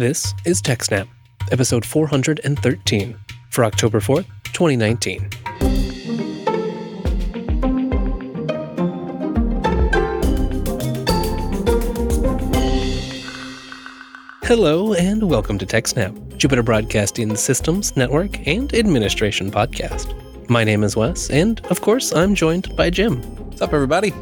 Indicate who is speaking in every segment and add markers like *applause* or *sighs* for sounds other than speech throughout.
Speaker 1: This is TechSnap, episode 413 for October 4th, 2019. Hello and welcome to TechSnap, Jupiter Broadcasting Systems, Network, and Administration podcast. My name is Wes, and of course, I'm joined by Jim.
Speaker 2: What's up, everybody?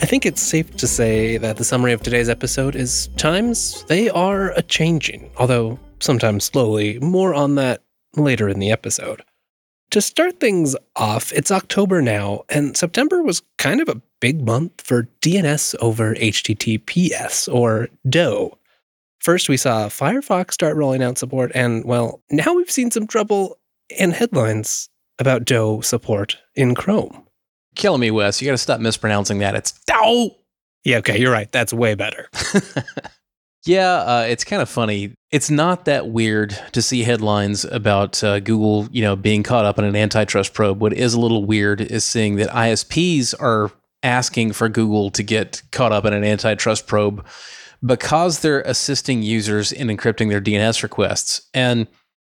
Speaker 1: I think it's safe to say that the summary of today's episode is times they are a changing, although sometimes slowly. More on that later in the episode. To start things off, it's October now, and September was kind of a big month for DNS over HTTPS, or DOE. First, we saw Firefox start rolling out support, and well, now we've seen some trouble and headlines about DOE support in Chrome.
Speaker 2: Killing me, Wes. You got to stop mispronouncing that. It's Dow.
Speaker 1: Yeah, okay, you're right. That's way better. *laughs*
Speaker 2: yeah, uh, it's kind of funny. It's not that weird to see headlines about uh, Google, you know, being caught up in an antitrust probe. What is a little weird is seeing that ISPs are asking for Google to get caught up in an antitrust probe because they're assisting users in encrypting their DNS requests. And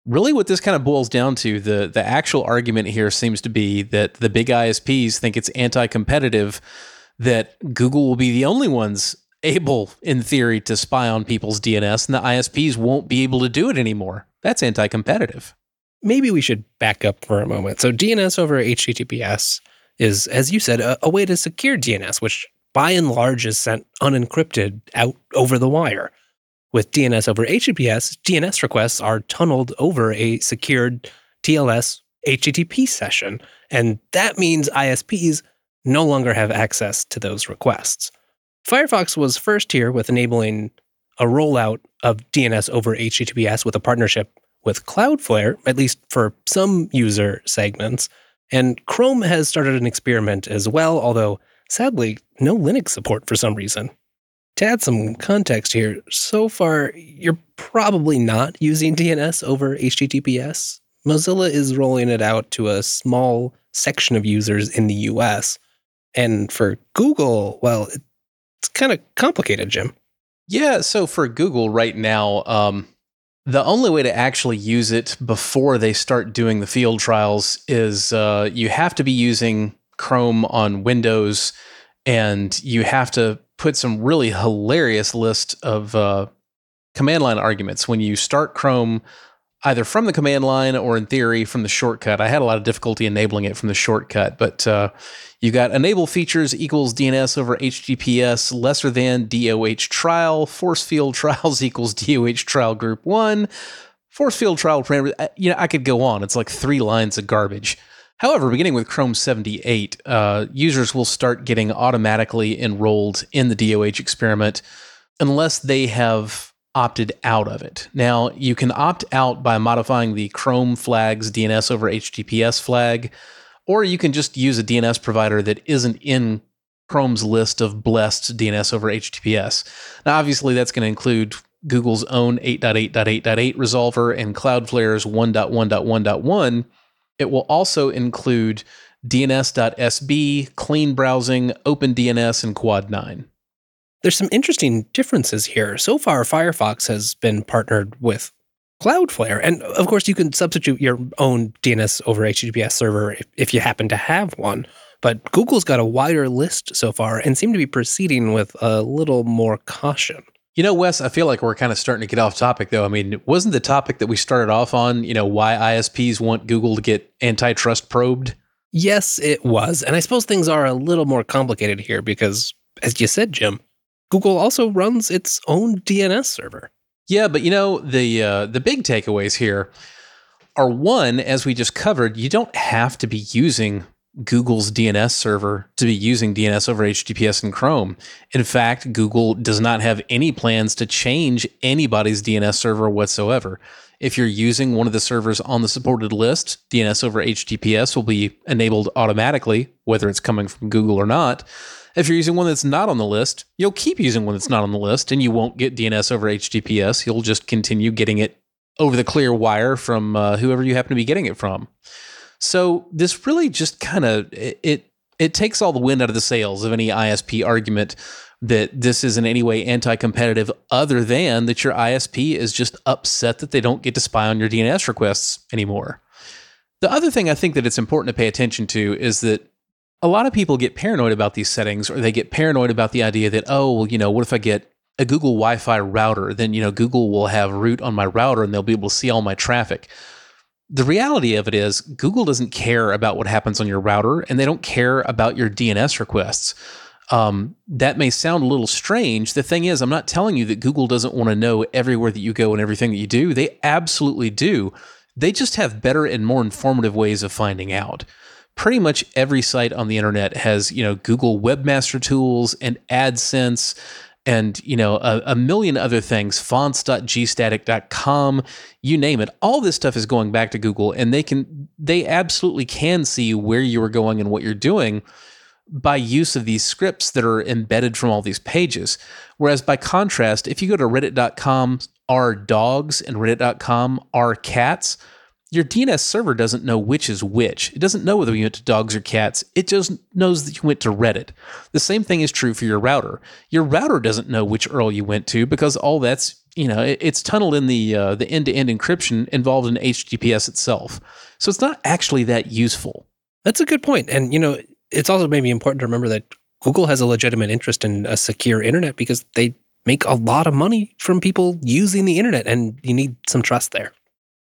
Speaker 2: really what this kind of boils down to, the the actual argument here seems to be that the big ISPs think it's anti-competitive that Google will be the only ones able in theory to spy on people's DNS and the ISPs won't be able to do it anymore. That's anti-competitive.
Speaker 1: Maybe we should back up for a moment. So DNS over HTTPS is as you said a, a way to secure DNS which by and large is sent unencrypted out over the wire. With DNS over HTTPS, DNS requests are tunneled over a secured TLS HTTP session, and that means ISPs no longer have access to those requests. Firefox was first here with enabling a rollout of DNS over HTTPS with a partnership with Cloudflare, at least for some user segments. And Chrome has started an experiment as well, although sadly, no Linux support for some reason. To add some context here, so far you're probably not using DNS over HTTPS. Mozilla is rolling it out to a small section of users in the US. And for Google, well, it's kind of complicated, Jim.
Speaker 2: Yeah, so for Google right now, um, the only way to actually use it before they start doing the field trials is uh, you have to be using Chrome on Windows, and you have to put some really hilarious list of uh, command line arguments when you start Chrome, either from the command line or in theory from the shortcut. I had a lot of difficulty enabling it from the shortcut, but uh, you got enable features equals DNS over HTTPS lesser than DOH trial, force field *laughs* trials equals DOH trial group one, force field trial parameters. Uh, you know, I could go on. It's like three lines of garbage. However, beginning with Chrome 78, uh, users will start getting automatically enrolled in the DOH experiment unless they have opted out of it. Now, you can opt out by modifying the Chrome flags DNS over HTTPS flag, or you can just use a DNS provider that isn't in Chrome's list of blessed DNS over HTTPS. Now, obviously, that's going to include Google's own 8.8.8.8 resolver and Cloudflare's 1.1.1.1 it will also include DNS.SB, CleanBrowsing, OpenDNS, and Quad 9.
Speaker 1: There's some interesting differences here. So far, Firefox has been partnered with Cloudflare. And of course, you can substitute your own DNS over HTTPS server if, if you happen to have one. But Google's got a wider list so far and seem to be proceeding with a little more caution.
Speaker 2: You know, Wes, I feel like we're kind of starting to get off topic, though. I mean, wasn't the topic that we started off on, you know, why ISPs want Google to get antitrust probed?
Speaker 1: Yes, it was. And I suppose things are a little more complicated here because, as you said, Jim, Google also runs its own DNS server.
Speaker 2: Yeah, but you know, the uh, the big takeaways here are one, as we just covered, you don't have to be using Google's DNS server to be using DNS over HTTPS in Chrome. In fact, Google does not have any plans to change anybody's DNS server whatsoever. If you're using one of the servers on the supported list, DNS over HTTPS will be enabled automatically, whether it's coming from Google or not. If you're using one that's not on the list, you'll keep using one that's not on the list and you won't get DNS over HTTPS. You'll just continue getting it over the clear wire from uh, whoever you happen to be getting it from. So this really just kind of it, it it takes all the wind out of the sails of any ISP argument that this is in any way anti competitive, other than that your ISP is just upset that they don't get to spy on your DNS requests anymore. The other thing I think that it's important to pay attention to is that a lot of people get paranoid about these settings or they get paranoid about the idea that, oh, well, you know, what if I get a Google Wi Fi router? Then, you know, Google will have root on my router and they'll be able to see all my traffic. The reality of it is, Google doesn't care about what happens on your router and they don't care about your DNS requests. Um, that may sound a little strange. The thing is, I'm not telling you that Google doesn't want to know everywhere that you go and everything that you do. They absolutely do. They just have better and more informative ways of finding out. Pretty much every site on the internet has, you know, Google Webmaster Tools and AdSense and you know a, a, million other things fonts.gstatic.com you name it. All this stuff is going back to google and they can they absolutely can see where you are going and what you're doing by use of these scripts that are embedded from all these pages. Whereas by contrast if you go to reddit.com r dogs and reddit.com r cats your DNS server doesn't know which is which. It doesn't know whether you went to dogs or cats. It just knows that you went to Reddit. The same thing is true for your router. Your router doesn't know which URL you went to because all that's you know it's tunneled in the uh, the end to end encryption involved in HTTPS itself. So it's not actually that useful.
Speaker 1: That's a good point. point, and you know it's also maybe important to remember that Google has a legitimate interest in a secure internet because they make a lot of money from people using the internet, and you need some trust there.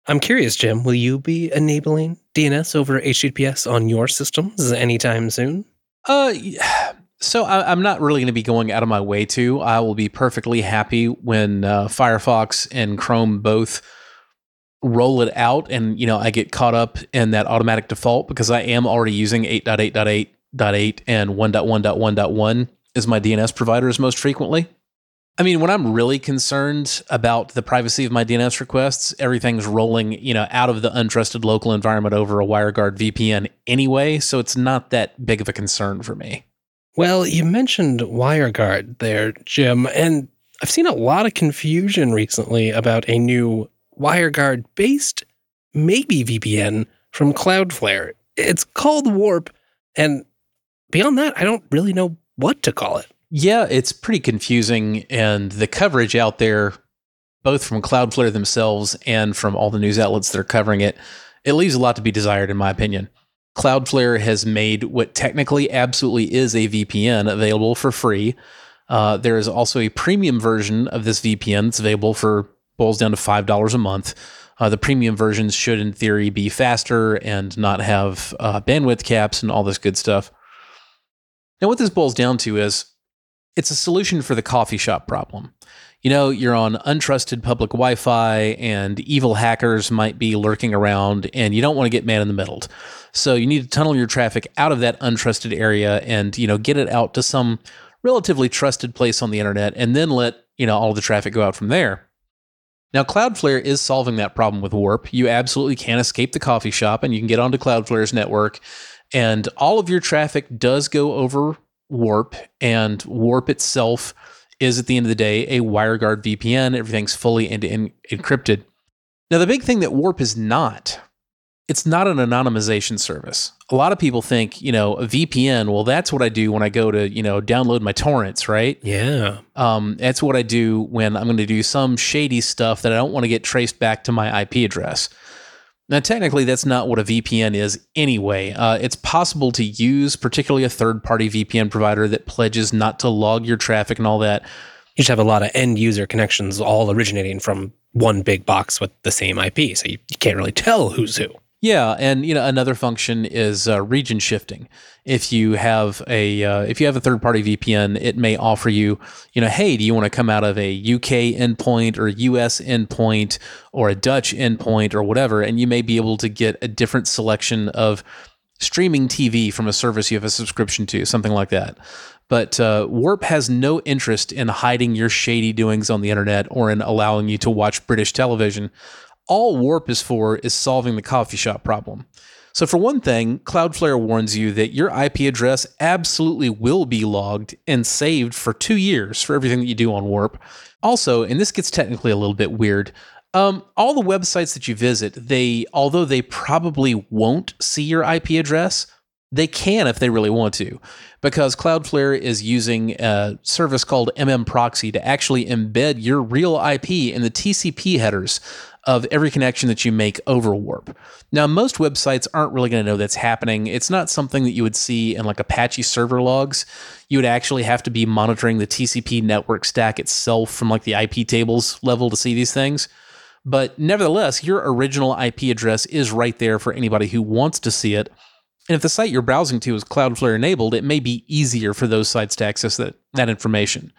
Speaker 1: I'm curious, Jim, will you be enabling DNS over HTTPS on your systems anytime soon?
Speaker 2: Uh, *sighs* so I, am not really going to be going out of my way to. I will be perfectly happy when uh, Firefox and Chrome both roll it out, and you know I get caught up in that automatic default because I am already using 8.8.8.8 and 1.1.1.1 as my DNS providers most frequently. I mean, when I'm really concerned about the privacy of my DNS requests, everything's rolling, you know, out of the untrusted local environment over a WireGuard VPN anyway, so it's not that big of a concern for me.
Speaker 1: Well, you mentioned WireGuard there, Jim, and I've seen a lot of confusion recently about a new WireGuard based maybe VPN from Cloudflare. It's called Warp, and beyond that, I don't really know what to call it.
Speaker 2: Yeah, it's pretty confusing, and the coverage out there, both from Cloudflare themselves and from all the news outlets that are covering it, it leaves a lot to be desired, in my opinion. Cloudflare has made what technically absolutely is a VPN available for free. Uh, there is also a premium version of this VPN that's available for boils down to five dollars a month. Uh, the premium versions should, in theory, be faster and not have uh, bandwidth caps and all this good stuff. Now, what this boils down to is it's a solution for the coffee shop problem. You know, you're on untrusted public Wi Fi and evil hackers might be lurking around and you don't want to get man in the middle. So you need to tunnel your traffic out of that untrusted area and, you know, get it out to some relatively trusted place on the internet and then let, you know, all the traffic go out from there. Now, Cloudflare is solving that problem with Warp. You absolutely can escape the coffee shop and you can get onto Cloudflare's network. And all of your traffic does go over Warp, and Warp itself is at the end of the day a WireGuard VPN. Everything's fully end to end encrypted. Now, the big thing that Warp is not, it's not an anonymization service. A lot of people think, you know, a VPN, well, that's what I do when I go to, you know, download my torrents, right?
Speaker 1: Yeah.
Speaker 2: Um, that's what I do when I'm going to do some shady stuff that I don't want to get traced back to my IP address. Now, technically, that's not what a VPN is anyway. Uh, it's possible to use, particularly a third party VPN provider that pledges not to log your traffic and all that.
Speaker 1: You should have a lot of end user connections all originating from one big box with the same IP. So you, you can't really tell who's who.
Speaker 2: Yeah, and you know another function is uh, region shifting. If you have a uh, if you have a third party VPN, it may offer you, you know, hey, do you want to come out of a UK endpoint or a US endpoint or a Dutch endpoint or whatever, and you may be able to get a different selection of streaming TV from a service you have a subscription to, something like that. But uh, Warp has no interest in hiding your shady doings on the internet or in allowing you to watch British television all Warp is for is solving the coffee shop problem. So, for one thing, Cloudflare warns you that your IP address absolutely will be logged and saved for two years for everything that you do on Warp. Also, and this gets technically a little bit weird, um, all the websites that you visit, they although they probably won't see your IP address, They can if they really want to, because Cloudflare is using a service called MM Proxy to actually embed your real IP in the TCP headers of every connection that you make over Warp. Now, most websites aren't really going to know that's happening. It's not something that you would see in like Apache server logs. You would actually have to be monitoring the TCP network stack itself from like the IP tables level to see these things. But nevertheless, your original IP address is right there for anybody who wants to see it. And if the site you're browsing to is Cloudflare enabled, it may be easier for those sites to access that, that information.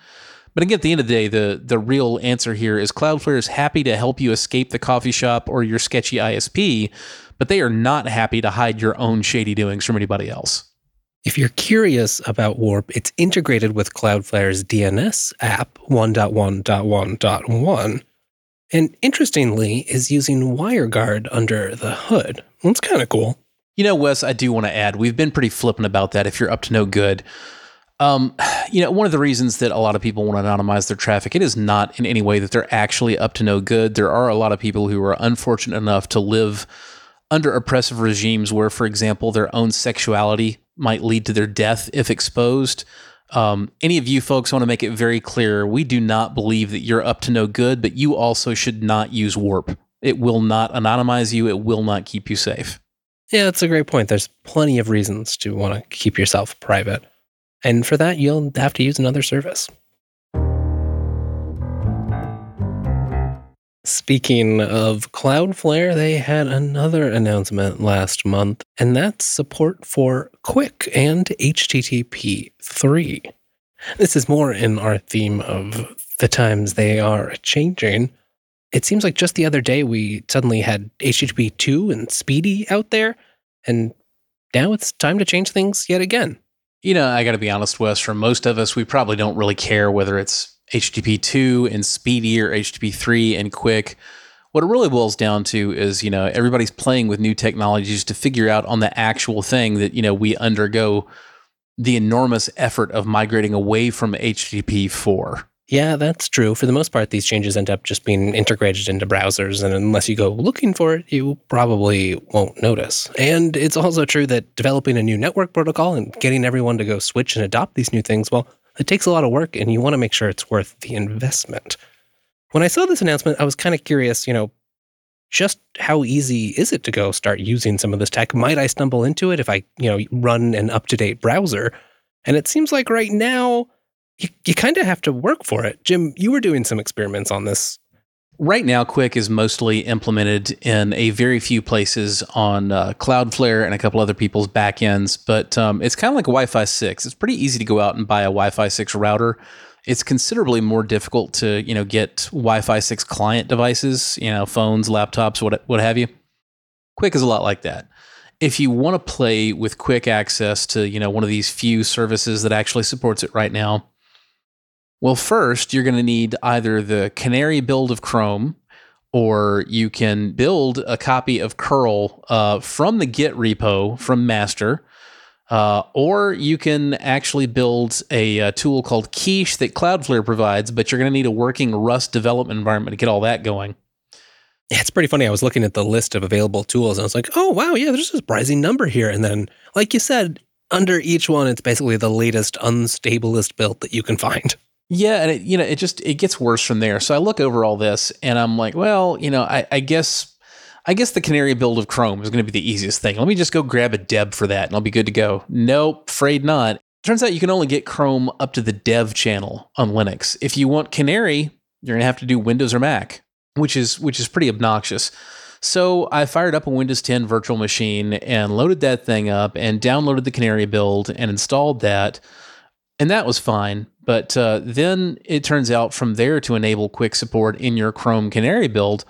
Speaker 2: But again, at the end of the day, the, the real answer here is Cloudflare is happy to help you escape the coffee shop or your sketchy ISP, but they are not happy to hide your own shady doings from anybody else.
Speaker 1: If you're curious about Warp, it's integrated with Cloudflare's DNS app 1.1.1.1 and interestingly is using WireGuard under the hood. That's kind of cool.
Speaker 2: You know, Wes, I do want to add, we've been pretty flippant about that if you're up to no good. Um, *sighs* you know, one of the reasons that a lot of people want to anonymize their traffic, it is not in any way that they're actually up to no good. There are a lot of people who are unfortunate enough to live under oppressive regimes where, for example, their own sexuality might lead to their death if exposed. Um, any of you folks want to make it very clear we do not believe that you're up to no good, but you also should not use Warp. It will not anonymize you, it will not keep you safe.
Speaker 1: Yeah, that's a great point. There's plenty of reasons to want to keep yourself private. And for that, you'll have to use another service. Speaking of Cloudflare, they had another announcement last month, and that's support for QUIC and HTTP 3. This is more in our theme of the times they are changing. It seems like just the other day we suddenly had HTTP 2 and SPDY out there, and now it's time to change things yet again.
Speaker 2: You know, I got to be honest, Wes, for most of us, we probably don't really care whether it's HTTP 2 and SPDY or HTTP 3 and QUIC. What it really boils down to is, you know, everybody's playing with new technologies to figure out on the actual thing that, you know, we undergo the enormous effort of migrating away from HTTP 4.
Speaker 1: Yeah, that's true. For the most part, these changes end up just being integrated into browsers, and unless you go looking for it, you probably won't notice. And it's also true that developing a new network protocol and getting everyone to go switch and adopt these new things, well, it takes a lot of work and you want to make sure it's worth the investment. When I saw this announcement, I was kind of curious, you know, just how easy is it to go start using some of this tech? Might I stumble into it if I, you know, run an up-to-date browser? And it seems like right now you, you kind of have to work for it. Jim, you were doing some experiments on this
Speaker 2: Right now, QUIC is mostly implemented in a very few places on uh, Cloudflare and a couple other people's backends, but um, it's kind of like Wi Fi 6. It's pretty easy to go out and buy a Wi Fi 6 router. It's considerably more difficult to you know get Wi Fi 6 client devices, you know, phones, laptops, what, what have you. QUIC is a lot like that. If you want to play with quick access to you know one of these few services that actually supports it right now, well, first, you're going to need either the Canary build of Chrome, or you can build a copy of curl uh, from the Git repo from master. Uh, or you can actually build a, a, tool called Quiche that Cloudflare provides, but you're going to need a working Rust development environment to get all that going.
Speaker 1: Yeah, it's pretty funny. I was looking at the list of available tools and I was like, oh, wow, yeah, there's a surprising number here. And then, like you said, under each one, it's basically the latest, unstablest build that you can find.
Speaker 2: Yeah, and it, you know, it just it gets worse from there. So I look over all this, and I'm like, well, you know, I, I guess, I guess the Canary build of Chrome is going to be the easiest thing. Let me just go grab a deb for that, and I'll be good to go. Nope, afraid not. Turns out you can only get Chrome up to the dev channel on Linux. If you want Canary, you're going to have to do Windows or Mac, which is which is pretty obnoxious. So I fired up a Windows 10 virtual machine and loaded that thing up and downloaded the Canary build and installed that. And that was fine. But uh, then it turns out from there to enable QUIC support in your Chrome Canary build,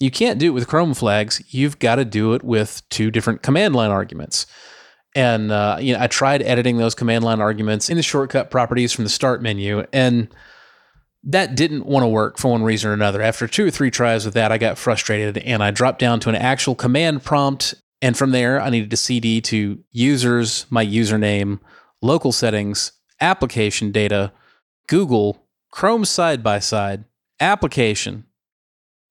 Speaker 2: you can't do it with Chrome flags. You've got to do it with two different command line arguments. And uh, you know, I tried editing those command line arguments in the shortcut properties from the start menu, and that didn't want to work for one reason or another. After two or three tries with that, I got frustrated and I dropped down to an actual command prompt. And from there, I needed to cd to users, my username, local settings, application data, Google, Chrome side by side, application,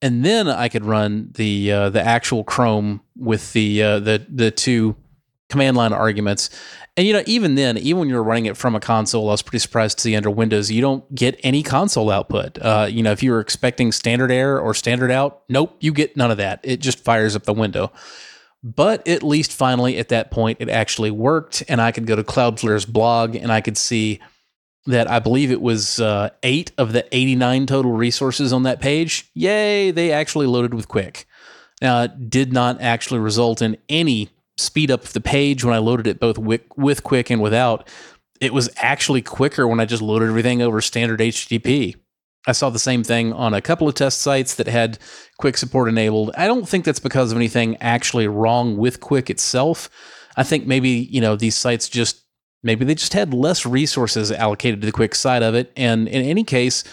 Speaker 2: and then I could run the uh, the actual Chrome with the uh, the the two command line arguments. And you know, even then, even when you're running it from a console, I was pretty surprised to see under Windows you don't get any console output. Uh, you know, if you were expecting standard error or standard out, nope, you get none of that. It just fires up the window. But at least finally at that point, it actually worked, and I could go to Cloudflare's blog and I could see that I believe it was uh, eight of the 89 total resources on that page. Yay, they actually loaded with QUIC. Now, it did not actually result in any speed up of the page when I loaded it both with, with QUIC and without. It was actually quicker when I just loaded everything over standard HTTP. I saw the same thing on a couple of test sites that had QUIC support enabled. I don't think that's because of anything actually wrong with QUIC itself. I think maybe, you know, these sites just maybe they just had less resources allocated to the QUIC side of it. And in any case,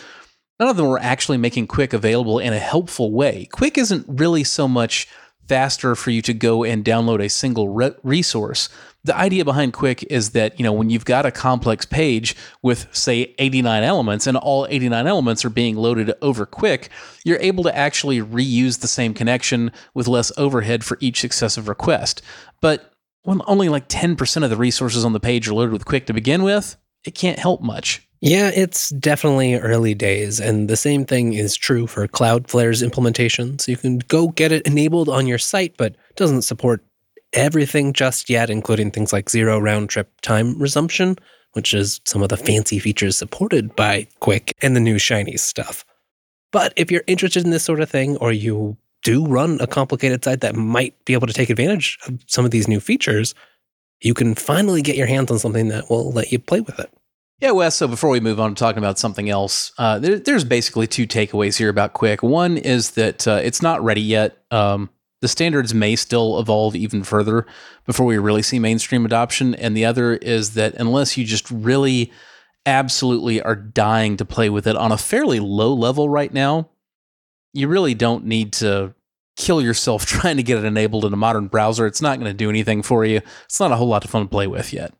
Speaker 2: none of them were actually making QUIC available in a helpful way. QUIC isn't really so much faster for you to go and download a single re- resource. The idea behind QUIC is that, you know, when you've got a complex page with say 89 elements and all 89 elements are being loaded over QUIC, you're able to actually reuse the same connection with less overhead for each successive request. But when only like 10% of the resources on the page are loaded with QUIC to begin with, it can't help much.
Speaker 1: Yeah, it's definitely early days, and the same thing is true for Cloudflare's implementation. So You can go get it enabled on your site, but doesn't support everything just yet, including things like zero round trip time resumption, which is some of the fancy features supported by QUIC and the new Shiny stuff. But if you're interested in this sort of thing, or you do run a complicated site that might be able to take advantage of some of these new features, you can finally get your hands on something that will let you play with it.
Speaker 2: Yeah, Wes. So before we move on to talking about something else, uh, there, there's basically two takeaways here about QUIC. One is that uh, it's not ready yet. Um, the standards may still evolve even further before we really see mainstream adoption. And the other is that unless you just really absolutely are dying to play with it on a fairly low level right now, you really don't need to kill yourself *laughs* trying to get it enabled in a modern browser. It's not going to do anything for you. It's not a whole lot of fun to play with yet.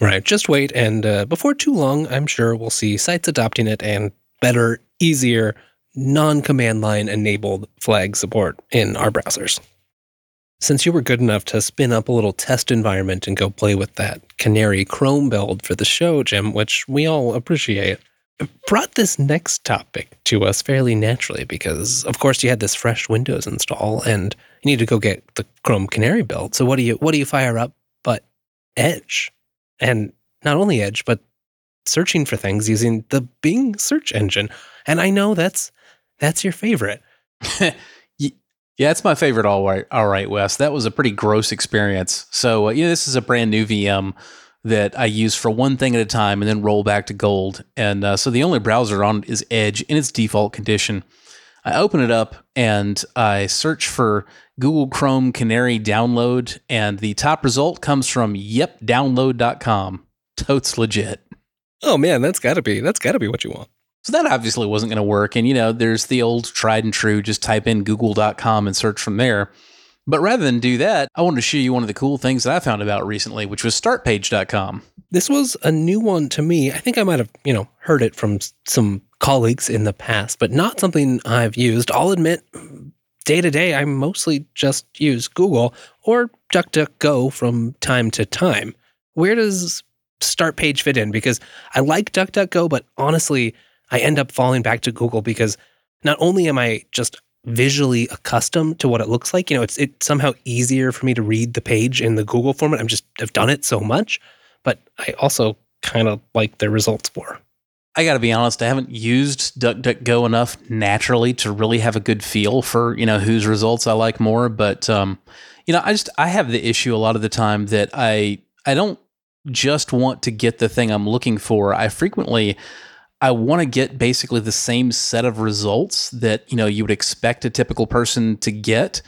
Speaker 1: Right. Just wait. And uh, before too long, I'm sure we'll see sites adopting it and better, easier, non command line enabled flag support in our browsers. Since you were good enough to spin up a little test environment and go play with that Canary Chrome build for the show, Jim, which we all appreciate, brought this next topic to us fairly naturally because, of course, you had this fresh Windows install and you need to go get the Chrome Canary build. So what do you what do you fire up but Edge? And not only Edge, but searching for things using the Bing search engine. And I know that's that's your favorite. *laughs*
Speaker 2: yeah, it's my favorite. All right, all right, Wes. That was a pretty gross experience. So uh, this is a brand new VM that I use for one thing at a time, and then roll back to Gold. And uh, so the only browser on is Edge in its default condition. I open it up and I search for Google Chrome Canary download, and the top result comes from yepdownload.com. Totes legit.
Speaker 1: Oh man, that's gotta be that's gotta be what you want.
Speaker 2: So that obviously wasn't going to work. And you know, there's the old tried and true, just type in google.com and search from there. But rather than do that, I wanted to show you one of the cool things that I found about recently, which was startpage.com.
Speaker 1: This was a new one to me. I think I might have, you know, heard it from some colleagues in the past, but not something I've used. I'll admit, day to day, I mostly just use Google or DuckDuckGo from time to time. Where does Start Page fit in? Because I like DuckDuckGo, but honestly, I end up falling back to Google because not only am I just visually accustomed to what it looks like, you know, it's it's somehow easier for me to read the page in the Google format. I'm just I've done it so much, but I also kind of like the results more.
Speaker 2: I got to be honest, I haven't used DuckDuckGo enough naturally to really have a good feel for, you know, whose results I like more, but um, you know, I just I have the issue a lot of the time that I I don't just want to get the thing I'm looking for. I frequently I want to get basically the same set of results that, you know, you would expect a typical person to get.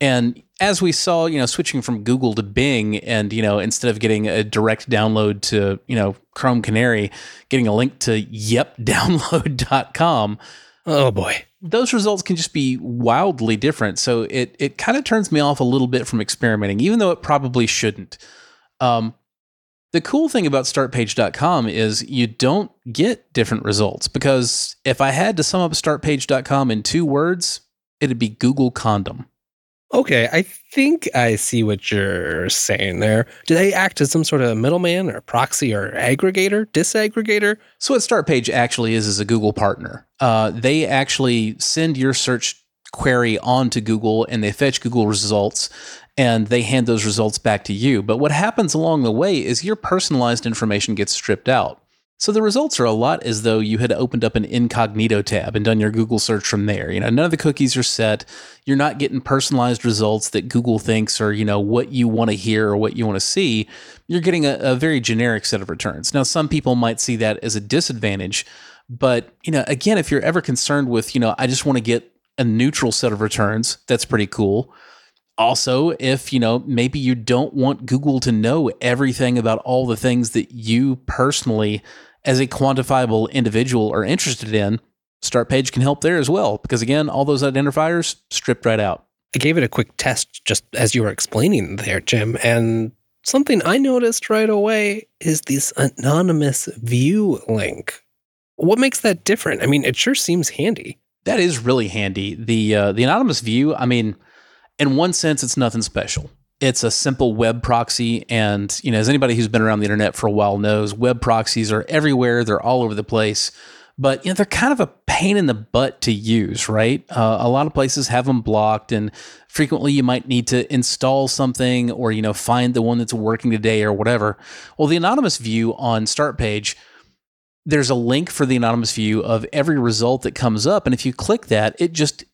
Speaker 2: And as we saw, you know, switching from Google to Bing and, you know, instead of getting a direct download to, you know, Chrome Canary, getting a link to yepdownload.com.
Speaker 1: Oh boy.
Speaker 2: Those results can just be wildly different. So it it kind of turns me off a little bit from experimenting, even though it probably shouldn't. Um, the cool thing about startpage.com is you don't get different results because if I had to sum up startpage.com in two words, it'd be Google condom.
Speaker 1: Okay, I think I see what you're saying there. Do they act as some sort of middleman or proxy or aggregator, disaggregator?
Speaker 2: So, what StartPage actually is is a Google partner. Uh, they actually send your search query onto Google and they fetch Google results and they hand those results back to you. But what happens along the way is your personalized information gets stripped out. So the results are a lot as though you had opened up an incognito tab and done your Google search from there. You know, none of the cookies are set. You're not getting personalized results that Google thinks are, you know, what you want to hear or what you want to see. You're getting a, a very generic set of returns. Now, some people might see that as a disadvantage, but, you know, again, if you're ever concerned with, you know, I just want to get a neutral set of returns, that's pretty cool also if you know maybe you don't want google to know everything about all the things that you personally as a quantifiable individual are interested in, StartPage can help there as well. Because again, all those identifiers stripped right out.
Speaker 1: I gave it a quick test just as you were explaining there, Jim, and something I noticed right away is this anonymous view link. What makes that different? I mean, it sure seems handy.
Speaker 2: That is really handy. The uh, the anonymous view, I mean, in one sense, it's nothing special. It's a simple web proxy and you know as anybody who's been around the internet for a while knows web proxies are everywhere. They're all over the place. But you know they're kind of a pain in the butt to use right? Uh, a lot of places have them blocked and frequently you might need to install something or you know find the one that's working today or whatever. Well the anonymous view on Start Page there's a link for the anonymous view of every result that comes up and if you click that it just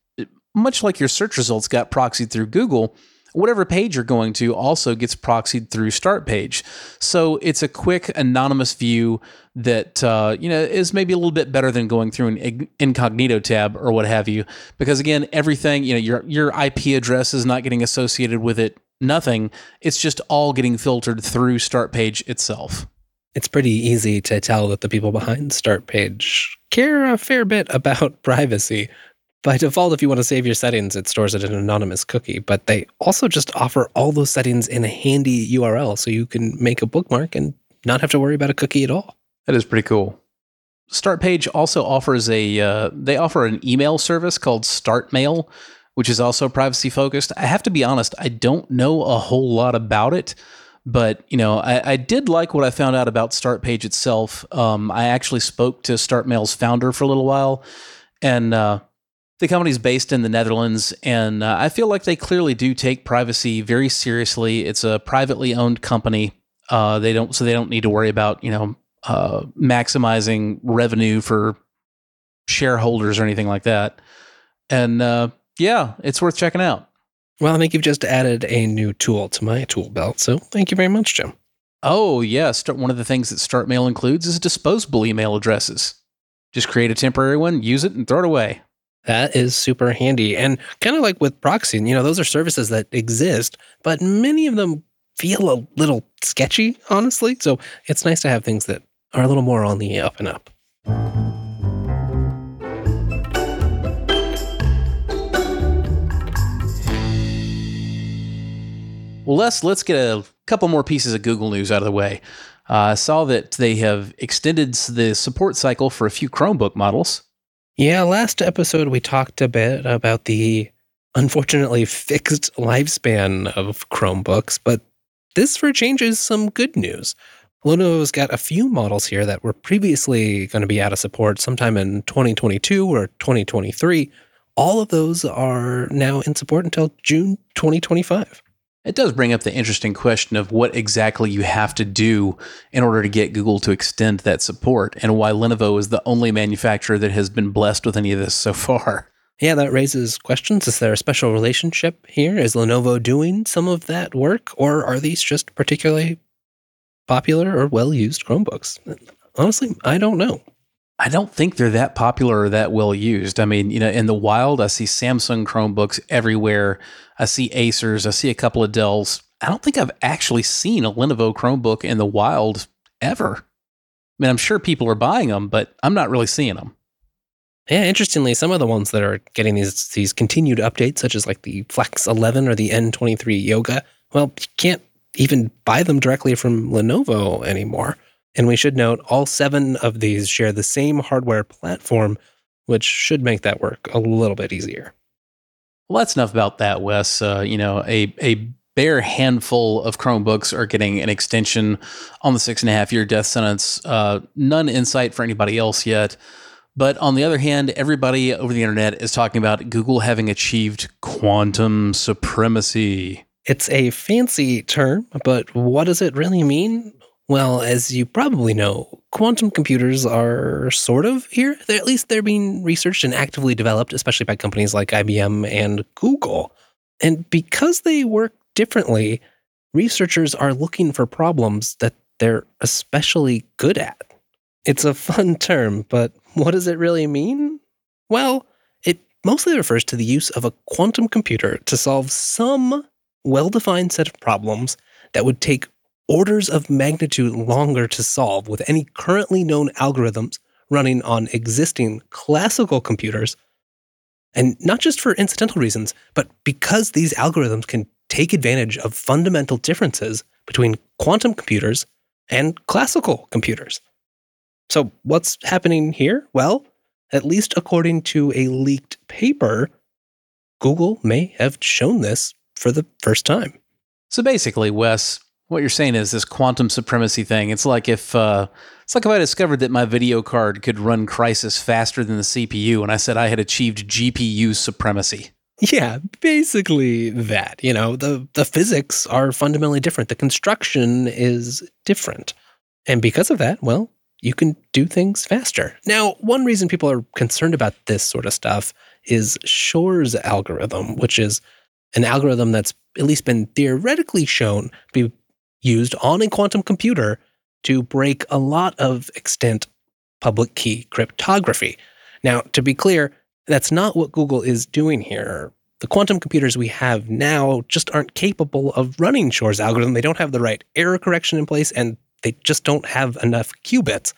Speaker 2: much like your search results got proxied through google whatever page you're going to also gets proxied through start page So it's a quick anonymous view that uh, you know is maybe a little bit better than going through an incognito tab or what have you. Because again, everything you know your your IP address is not getting associated with it. Nothing. It's just all getting filtered through start page itself.
Speaker 1: It's pretty easy to tell that the people behind start page care a fair bit about *laughs* privacy by default, if you want to save your settings, it stores it in an anonymous cookie. But they also just offer all those settings in a handy URL so you can make a bookmark and not have to worry about a cookie at all.
Speaker 2: That is pretty cool. StartPage also offers a uh, they offer an email service called StartMail, which is also privacy focused. I have to be honest, I don't know a whole lot about it, but you know, I, I did like what I found out about StartPage itself. Um, I actually spoke to StartMail's founder for a little while, and uh, the company's based in the Netherlands, and uh, I feel like they clearly do take privacy very seriously. It's a privately owned company. Uh, they don't, so they don't need to worry about you know uh, maximizing revenue for shareholders or anything like that. And uh, yeah, it's worth checking out.
Speaker 1: Well, I think you've just added a new tool to my tool belt, so thank you very much, Jim.
Speaker 2: Oh yes, one of the things that StartMail includes is disposable email addresses. Just create a temporary one, use it, and throw it away.
Speaker 1: That is super handy. And kind of like with proxying, you know, those are services that exist, but many of them feel a little sketchy, honestly. So it's nice to have things that are a little more on the up and up.
Speaker 2: Well, Wes, let's get a couple more pieces of Google news out of the way. Uh, I saw that they have extended the support cycle for a few Chromebook models.
Speaker 1: Yeah, last episode we talked a bit about the unfortunately fixed lifespan of Chromebooks, but this for changes some good news. Lenovo's got a few models here that were previously going to be out of support sometime in 2022 or 2023. All of those are now in support until June 2025.
Speaker 2: It does bring up the interesting question of what exactly you have to do in order to get Google to extend that support and why Lenovo is the only manufacturer that has been blessed with any of this so far.
Speaker 1: Yeah, that raises questions. Is there a special relationship here? Is Lenovo doing some of that work, or are these just particularly popular or well used Chromebooks? Honestly, I don't know.
Speaker 2: I don't think they're that popular or that well used. I mean, you know, in the wild, I see Samsung Chromebooks everywhere. I see Acers. I see a couple of Dells. I don't think I've actually seen a Lenovo Chromebook in the wild ever. I mean, I'm sure people are buying them, but I'm not really seeing them.
Speaker 1: Yeah, interestingly, some of the ones that are getting these these continued updates, such as like the Flex 11 or the N23 Yoga, well, you can't even buy them directly from Lenovo anymore. And we should note all seven of these share the same hardware platform, which should make that work a little bit easier.
Speaker 2: Well, that's enough about that, Wes. Uh, you know, a a bare handful of Chromebooks are getting an extension on the six and a half year death sentence. Uh, none in sight for anybody else yet. But on the other hand, everybody over the internet is talking about Google having achieved quantum supremacy.
Speaker 1: It's a fancy term, but what does it really mean? Well, as you probably know, quantum computers are sort of here. They're, at least they're being researched and actively developed, especially by companies like IBM and Google. And because they work differently, researchers are looking for problems that they're especially good at. It's a *laughs* fun term, but what does it really mean? Well, it mostly refers to the use of a quantum computer to solve some well defined set of problems that would take orders of magnitude longer to solve with any currently known algorithms running on existing classical computers. And not just for incidental reasons, but because these algorithms can take advantage of fundamental differences between quantum computers and classical computers. So, what's happening here? Well, at least according to a leaked paper, Google may have shown this for the first time.
Speaker 2: So basically, Wes, what you're saying is this quantum supremacy thing. It's like if uh, it's like if I discovered that my video card could run Crysis faster than the CPU, and I said I had achieved GPU supremacy.
Speaker 1: Yeah, basically that. You know, the the physics are fundamentally different. The construction is different. And because of that, well, you can do things faster. Now, one reason people are concerned about this sort of stuff is Shor's algorithm, which is an algorithm that's at least been theoretically shown to be used on a quantum computer to break a lot of extant public key cryptography. Now, to be clear, that's not what Google is doing here. The quantum computers we have now just aren't capable of running Shor's algorithm. They don't have the right error correction in place, and they just don't have enough qubits.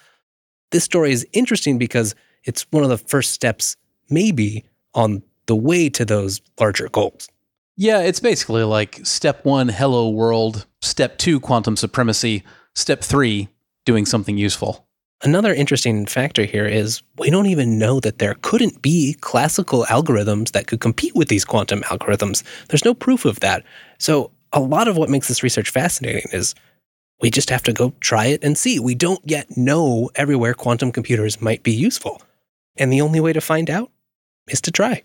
Speaker 1: This story is interesting because it's one of the first steps, maybe, on the way to those larger goals.
Speaker 2: Yeah, it's basically like step one, hello world, step two, quantum supremacy, step three, doing something useful.
Speaker 1: Another interesting factor here is we don't even know that there couldn't be classical algorithms that could compete with these quantum algorithms. There's no proof of that. So, a lot of what makes this research fascinating is we just have to go try it and see. We don't yet know everywhere quantum computers might be useful. And the only way to find out is to try.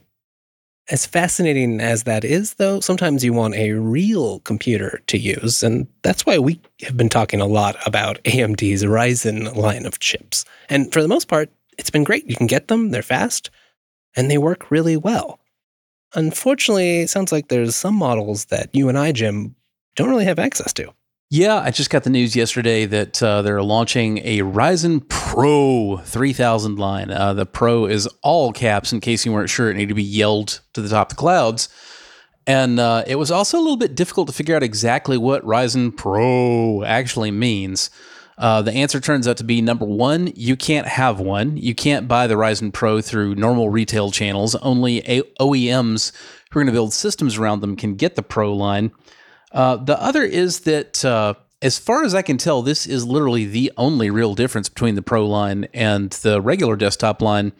Speaker 1: As fascinating as that is, though, sometimes you want a real computer to use. And that's why we have been talking a lot about AMD's Ryzen line of chips. And for the most part, it's been great. You can get them, they're fast, and they work really well. Unfortunately, it sounds like there's some models that you and I, Jim, don't really have access to.
Speaker 2: Yeah, I just got the news yesterday that uh, they're launching a Ryzen Pro 3000 line. Uh, the Pro is all caps in case you weren't sure it needed to be yelled to the top of the clouds. And uh, it was also a little bit difficult to figure out exactly what Ryzen Pro actually means. Uh, the answer turns out to be number one, you can't have one. You can't buy the Ryzen Pro through normal retail channels. Only A- OEMs who are going to build systems around them can get the Pro line. Uh, the other is that, uh, as far as I can tell, this is literally the only real difference between the Pro line and the regular desktop line.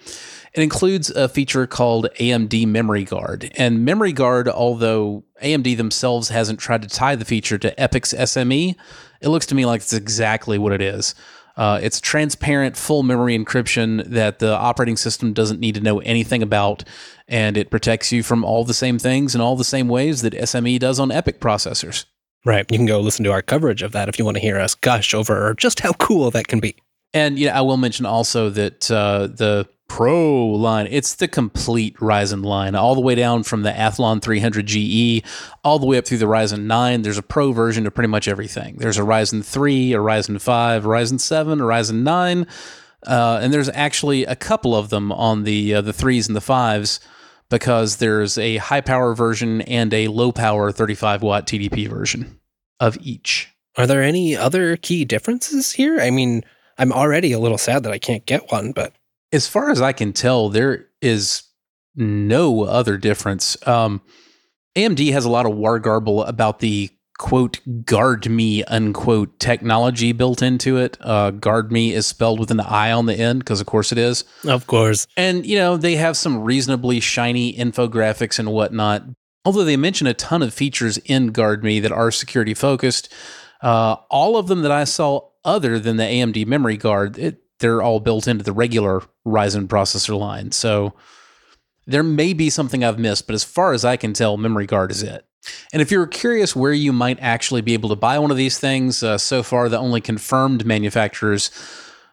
Speaker 2: It includes a feature called AMD Memory Guard. And Memory Guard, although AMD themselves hasn't tried to tie the feature to EPYC's SME, it looks to me like it's exactly what it is. Uh, it's transparent, full memory encryption that the operating system doesn't need to know anything about, and it protects you from all the same things in all the same ways that SME does on EPYC processors.
Speaker 1: Right. You can go listen to our coverage of that if you want to hear us gush over just how cool that can be.
Speaker 2: And yeah, I will mention also that uh, the Pro line. It's the complete Ryzen line, all the way down from the Athlon 300 GE, all the way up through the Ryzen 9. There's a Pro version of pretty much everything. There's a Ryzen 3, a Ryzen 5, a Ryzen 7, a Ryzen 9, uh, and there's actually a couple of them on the uh, the threes and the fives because there's a high power version and a low power 35 watt TDP version of each.
Speaker 1: Are there any other key differences here? I mean, I'm already a little sad that I can't get one, but
Speaker 2: as far as I can tell, there is no other difference. Um, AMD has a lot of war garble about the quote GuardMI unquote technology built into it. Uh, GuardMI is spelled with an I on the end because of course it is.
Speaker 1: Of course.
Speaker 2: And you know they have some reasonably shiny infographics and whatnot. Although they mention a ton of features in GuardMI that are security focused, uh, all of them that I saw other than the AMD memory guard, it, they're all built into the regular Ryzen processor line. So there may be something I've missed, but as far as I can tell, memory guard is it. And if you're curious where you might actually be able to buy one of these things, uh, so far the only confirmed manufacturers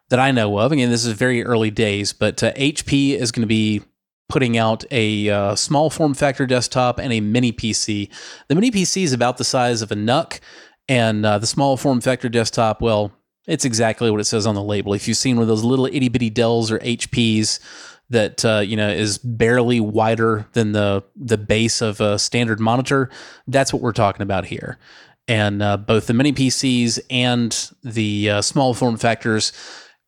Speaker 2: that I know of, again, this is very early days, but uh, HP is going to be putting out a uh, small form factor desktop and a mini PC. The mini PC is about the size of a NUC, and uh, the small form factor desktop, well, it's exactly what it says on the label. If you've seen one of those little itty bitty Dells or HPs that uh, you know is barely wider than the the base of a standard monitor, that's what we're talking about here. And uh, both the mini PCs and the uh, small form factors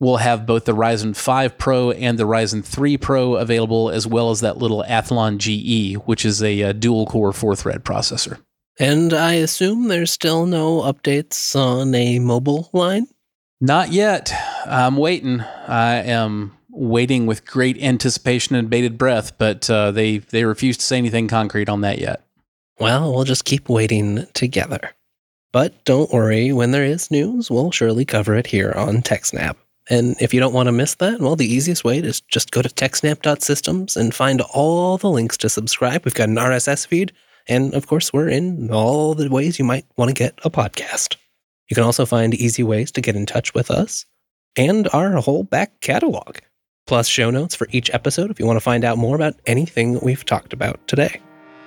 Speaker 2: will have both the Ryzen 5 Pro and the Ryzen 3 Pro available, as well as that little Athlon GE, which is a, a dual core four thread processor.
Speaker 1: And I assume there's still no updates on a mobile line?
Speaker 2: Not yet. I'm waiting. I am waiting with great anticipation and bated breath, but uh, they, they refuse to say anything concrete on that yet.
Speaker 1: Well, we'll just keep waiting together. But don't worry, when there is news, we'll surely cover it here on TechSnap. And if you don't want to miss that, well, the easiest way is just go to techsnap.systems and find all the links to subscribe. We've got an RSS feed, and of course, we're in all the ways you might want to get a podcast. You can also find easy ways to get in touch with us and our whole back catalog, plus show notes for each episode if you want to find out more about anything we've talked about today.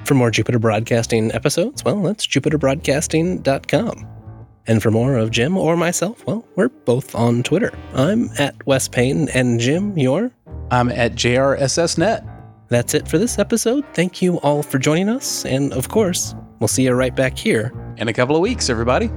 Speaker 1: For more Jupiter Broadcasting episodes, well, that's jupiterbroadcasting.com. And for more of Jim or myself, well, we're both on Twitter. I'm at Wes Payne, and Jim, you're?
Speaker 2: I'm at JRSSNet.
Speaker 1: That's it for this episode. Thank you all for joining us. And of course, we'll see you right back here
Speaker 2: in a couple of weeks, everybody.